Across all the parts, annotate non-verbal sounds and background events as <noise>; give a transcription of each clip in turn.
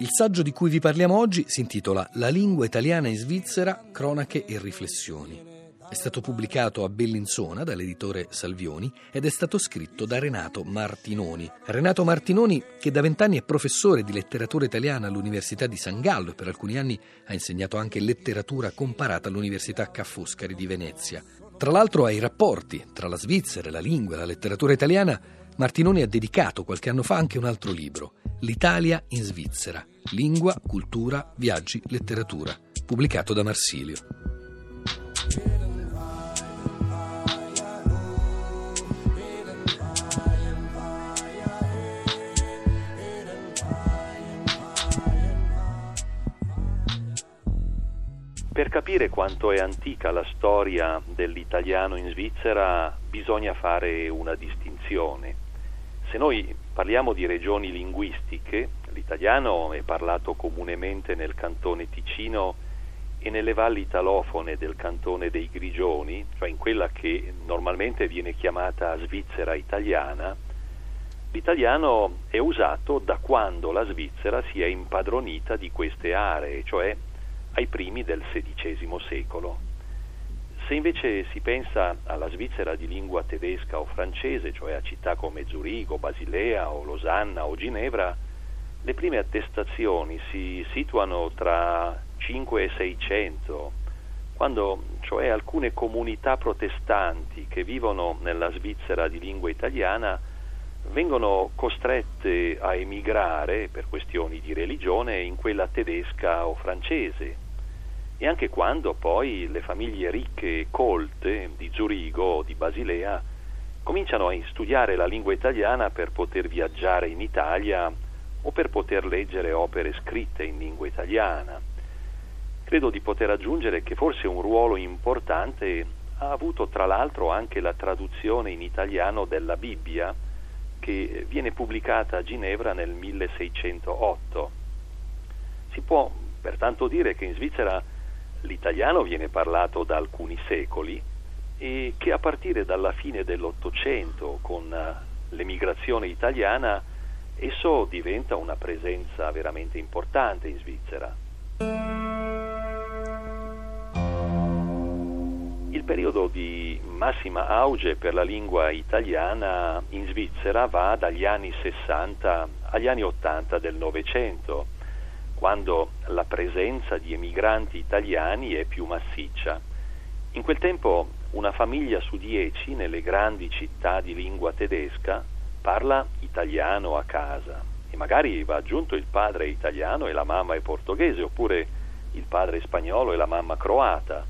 Il saggio di cui vi parliamo oggi si intitola La lingua italiana in Svizzera, cronache e riflessioni. È stato pubblicato a Bellinzona dall'editore Salvioni ed è stato scritto da Renato Martinoni. Renato Martinoni, che da vent'anni è professore di letteratura italiana all'Università di San Gallo e per alcuni anni ha insegnato anche letteratura comparata all'Università Ca' Foscari di Venezia. Tra l'altro ai rapporti tra la Svizzera, la lingua e la letteratura italiana, Martinoni ha dedicato qualche anno fa anche un altro libro, L'Italia in Svizzera, lingua, cultura, viaggi, letteratura, pubblicato da Marsilio. Per capire quanto è antica la storia dell'italiano in Svizzera bisogna fare una distinzione. Se noi parliamo di regioni linguistiche, l'italiano è parlato comunemente nel cantone Ticino e nelle valli italofone del cantone dei Grigioni, cioè in quella che normalmente viene chiamata Svizzera italiana, l'italiano è usato da quando la Svizzera si è impadronita di queste aree, cioè ai primi del XVI secolo. Se invece si pensa alla Svizzera di lingua tedesca o francese, cioè a città come Zurigo, Basilea o Losanna o Ginevra, le prime attestazioni si situano tra 5 e 600, quando cioè alcune comunità protestanti che vivono nella Svizzera di lingua italiana vengono costrette a emigrare per questioni di religione in quella tedesca o francese e anche quando poi le famiglie ricche e colte di Zurigo o di Basilea cominciano a studiare la lingua italiana per poter viaggiare in Italia o per poter leggere opere scritte in lingua italiana. Credo di poter aggiungere che forse un ruolo importante ha avuto tra l'altro anche la traduzione in italiano della Bibbia, che viene pubblicata a Ginevra nel 1608. Si può pertanto dire che in Svizzera l'italiano viene parlato da alcuni secoli e che a partire dalla fine dell'Ottocento, con l'emigrazione italiana, esso diventa una presenza veramente importante in Svizzera. Il periodo di massima auge per la lingua italiana in Svizzera va dagli anni 60 agli anni 80 del Novecento, quando la presenza di emigranti italiani è più massiccia. In quel tempo una famiglia su dieci nelle grandi città di lingua tedesca parla italiano a casa e magari va aggiunto il padre italiano e la mamma è portoghese oppure il padre spagnolo e la mamma croata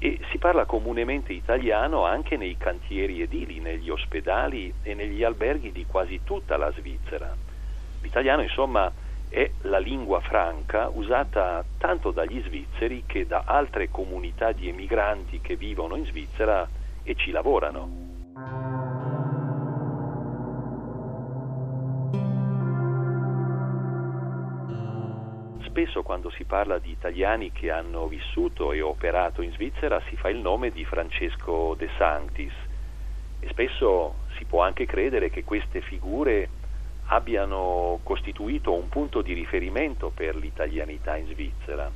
e si parla comunemente italiano anche nei cantieri edili, negli ospedali e negli alberghi di quasi tutta la Svizzera. L'italiano, insomma, è la lingua franca usata tanto dagli svizzeri che da altre comunità di emigranti che vivono in Svizzera e ci lavorano. spesso quando si parla di italiani che hanno vissuto e operato in Svizzera si fa il nome di Francesco De Sanctis e spesso si può anche credere che queste figure abbiano costituito un punto di riferimento per l'italianità in Svizzera.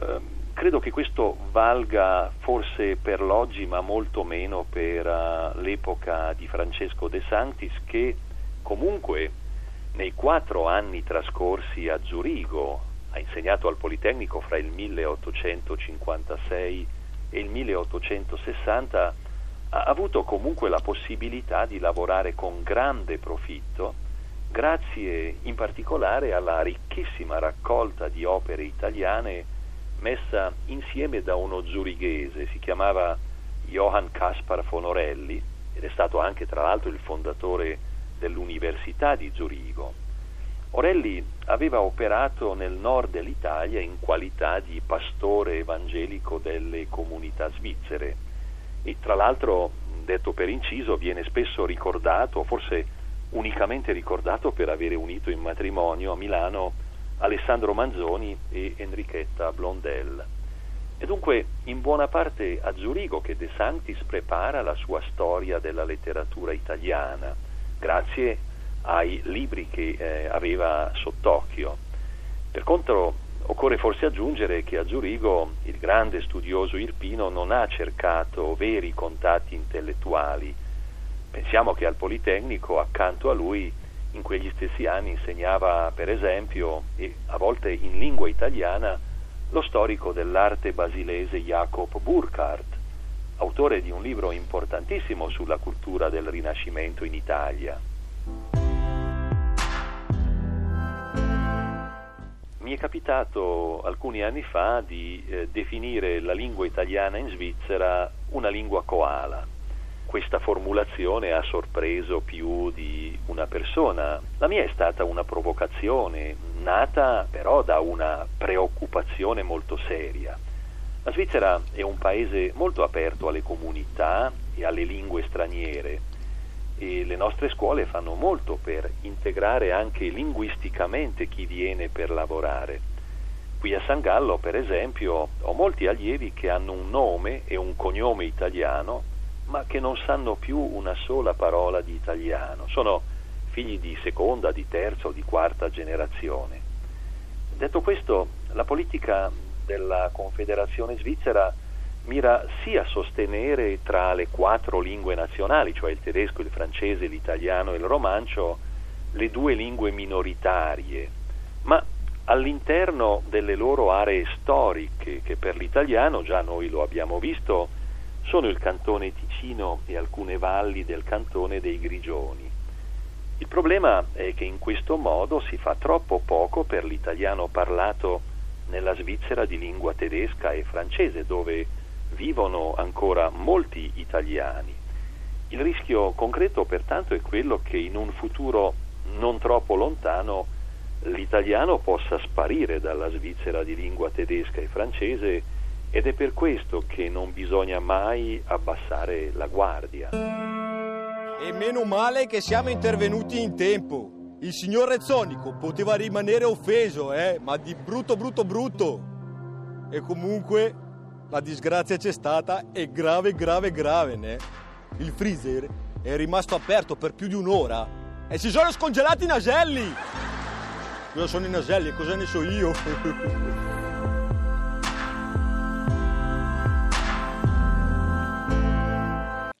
Eh, credo che questo valga forse per l'oggi ma molto meno per uh, l'epoca di Francesco De Sanctis che comunque nei quattro anni trascorsi a Zurigo, ha insegnato al Politecnico fra il 1856 e il 1860, ha avuto comunque la possibilità di lavorare con grande profitto, grazie in particolare alla ricchissima raccolta di opere italiane messa insieme da uno zurighese, si chiamava Johann Caspar Fonorelli ed è stato anche tra l'altro il fondatore dell'Università di Zurigo. Orelli aveva operato nel nord dell'Italia in qualità di pastore evangelico delle comunità svizzere e tra l'altro, detto per inciso, viene spesso ricordato, forse unicamente ricordato per avere unito in matrimonio a Milano Alessandro Manzoni e Enrichetta Blondel. E dunque in buona parte a Zurigo che De Sanctis prepara la sua storia della letteratura italiana grazie ai libri che eh, aveva sott'occhio. Per contro, occorre forse aggiungere che a Zurigo il grande studioso Irpino non ha cercato veri contatti intellettuali. Pensiamo che al Politecnico, accanto a lui, in quegli stessi anni insegnava, per esempio, e a volte in lingua italiana, lo storico dell'arte basilese Jacob Burkhardt, autore di un libro importantissimo sulla cultura del Rinascimento in Italia. Mi è capitato alcuni anni fa di eh, definire la lingua italiana in Svizzera una lingua koala. Questa formulazione ha sorpreso più di una persona. La mia è stata una provocazione, nata però da una preoccupazione molto seria. La Svizzera è un paese molto aperto alle comunità e alle lingue straniere e le nostre scuole fanno molto per integrare anche linguisticamente chi viene per lavorare. Qui a San Gallo, per esempio, ho molti allievi che hanno un nome e un cognome italiano, ma che non sanno più una sola parola di italiano. Sono figli di seconda, di terza o di quarta generazione. Detto questo, la politica della Confederazione Svizzera mira sia a sostenere tra le quattro lingue nazionali, cioè il tedesco, il francese, l'italiano e il romancio, le due lingue minoritarie, ma all'interno delle loro aree storiche, che per l'italiano, già noi lo abbiamo visto, sono il cantone Ticino e alcune valli del cantone dei Grigioni. Il problema è che in questo modo si fa troppo poco per l'italiano parlato nella Svizzera di lingua tedesca e francese, dove vivono ancora molti italiani. Il rischio concreto pertanto è quello che in un futuro non troppo lontano l'italiano possa sparire dalla Svizzera di lingua tedesca e francese ed è per questo che non bisogna mai abbassare la guardia. E meno male che siamo intervenuti in tempo. Il signor Rezzonico poteva rimanere offeso, eh, ma di brutto brutto brutto. E comunque la disgrazia c'è stata e grave, grave, grave, né? Il freezer è rimasto aperto per più di un'ora e si sono scongelati i naselli! Cosa sono i naselli? Cosa ne so io? <laughs>